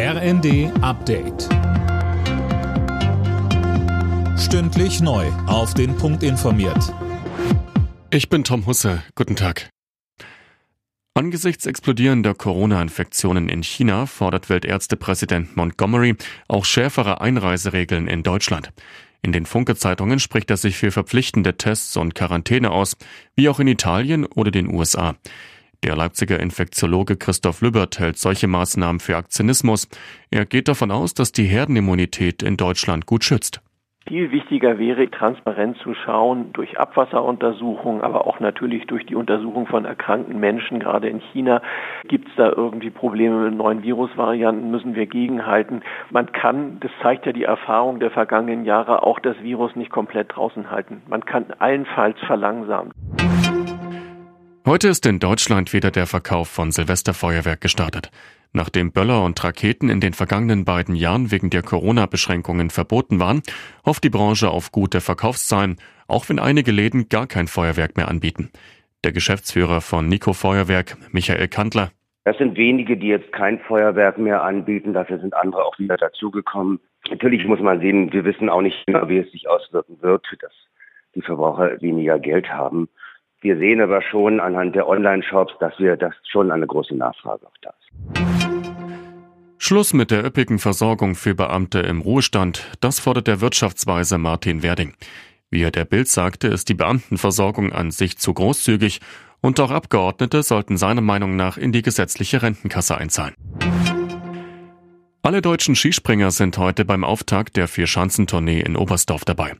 RND Update. Stündlich neu. Auf den Punkt informiert. Ich bin Tom Husse. Guten Tag. Angesichts explodierender Corona-Infektionen in China fordert Weltärztepräsident Montgomery auch schärfere Einreiseregeln in Deutschland. In den Funke-Zeitungen spricht er sich für verpflichtende Tests und Quarantäne aus, wie auch in Italien oder den USA. Der Leipziger Infektiologe Christoph Lübbert hält solche Maßnahmen für Aktionismus. Er geht davon aus, dass die Herdenimmunität in Deutschland gut schützt. Viel wichtiger wäre, transparent zu schauen durch Abwasseruntersuchungen, aber auch natürlich durch die Untersuchung von erkrankten Menschen. Gerade in China gibt es da irgendwie Probleme mit neuen Virusvarianten, müssen wir gegenhalten. Man kann, das zeigt ja die Erfahrung der vergangenen Jahre, auch das Virus nicht komplett draußen halten. Man kann allenfalls verlangsamen. Heute ist in Deutschland wieder der Verkauf von Silvesterfeuerwerk gestartet. Nachdem Böller und Raketen in den vergangenen beiden Jahren wegen der Corona-Beschränkungen verboten waren, hofft die Branche auf gute Verkaufszahlen, auch wenn einige Läden gar kein Feuerwerk mehr anbieten. Der Geschäftsführer von Nico Feuerwerk, Michael Kandler. Das sind wenige, die jetzt kein Feuerwerk mehr anbieten. Dafür sind andere auch wieder dazugekommen. Natürlich muss man sehen, wir wissen auch nicht immer, wie es sich auswirken wird, dass die Verbraucher weniger Geld haben. Wir sehen aber schon anhand der Online-Shops, dass wir das schon eine große Nachfrage auch da ist. Schluss mit der üppigen Versorgung für Beamte im Ruhestand, das fordert der Wirtschaftsweise Martin Werding. Wie er der Bild sagte, ist die Beamtenversorgung an sich zu großzügig und auch Abgeordnete sollten seiner Meinung nach in die gesetzliche Rentenkasse einzahlen. Alle deutschen Skispringer sind heute beim Auftakt der Vier-Schanzentournee in Oberstdorf dabei.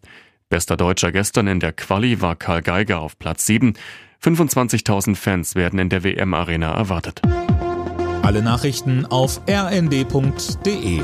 Bester Deutscher gestern in der Quali war Karl Geiger auf Platz 7. 25.000 Fans werden in der WM-Arena erwartet. Alle Nachrichten auf rnd.de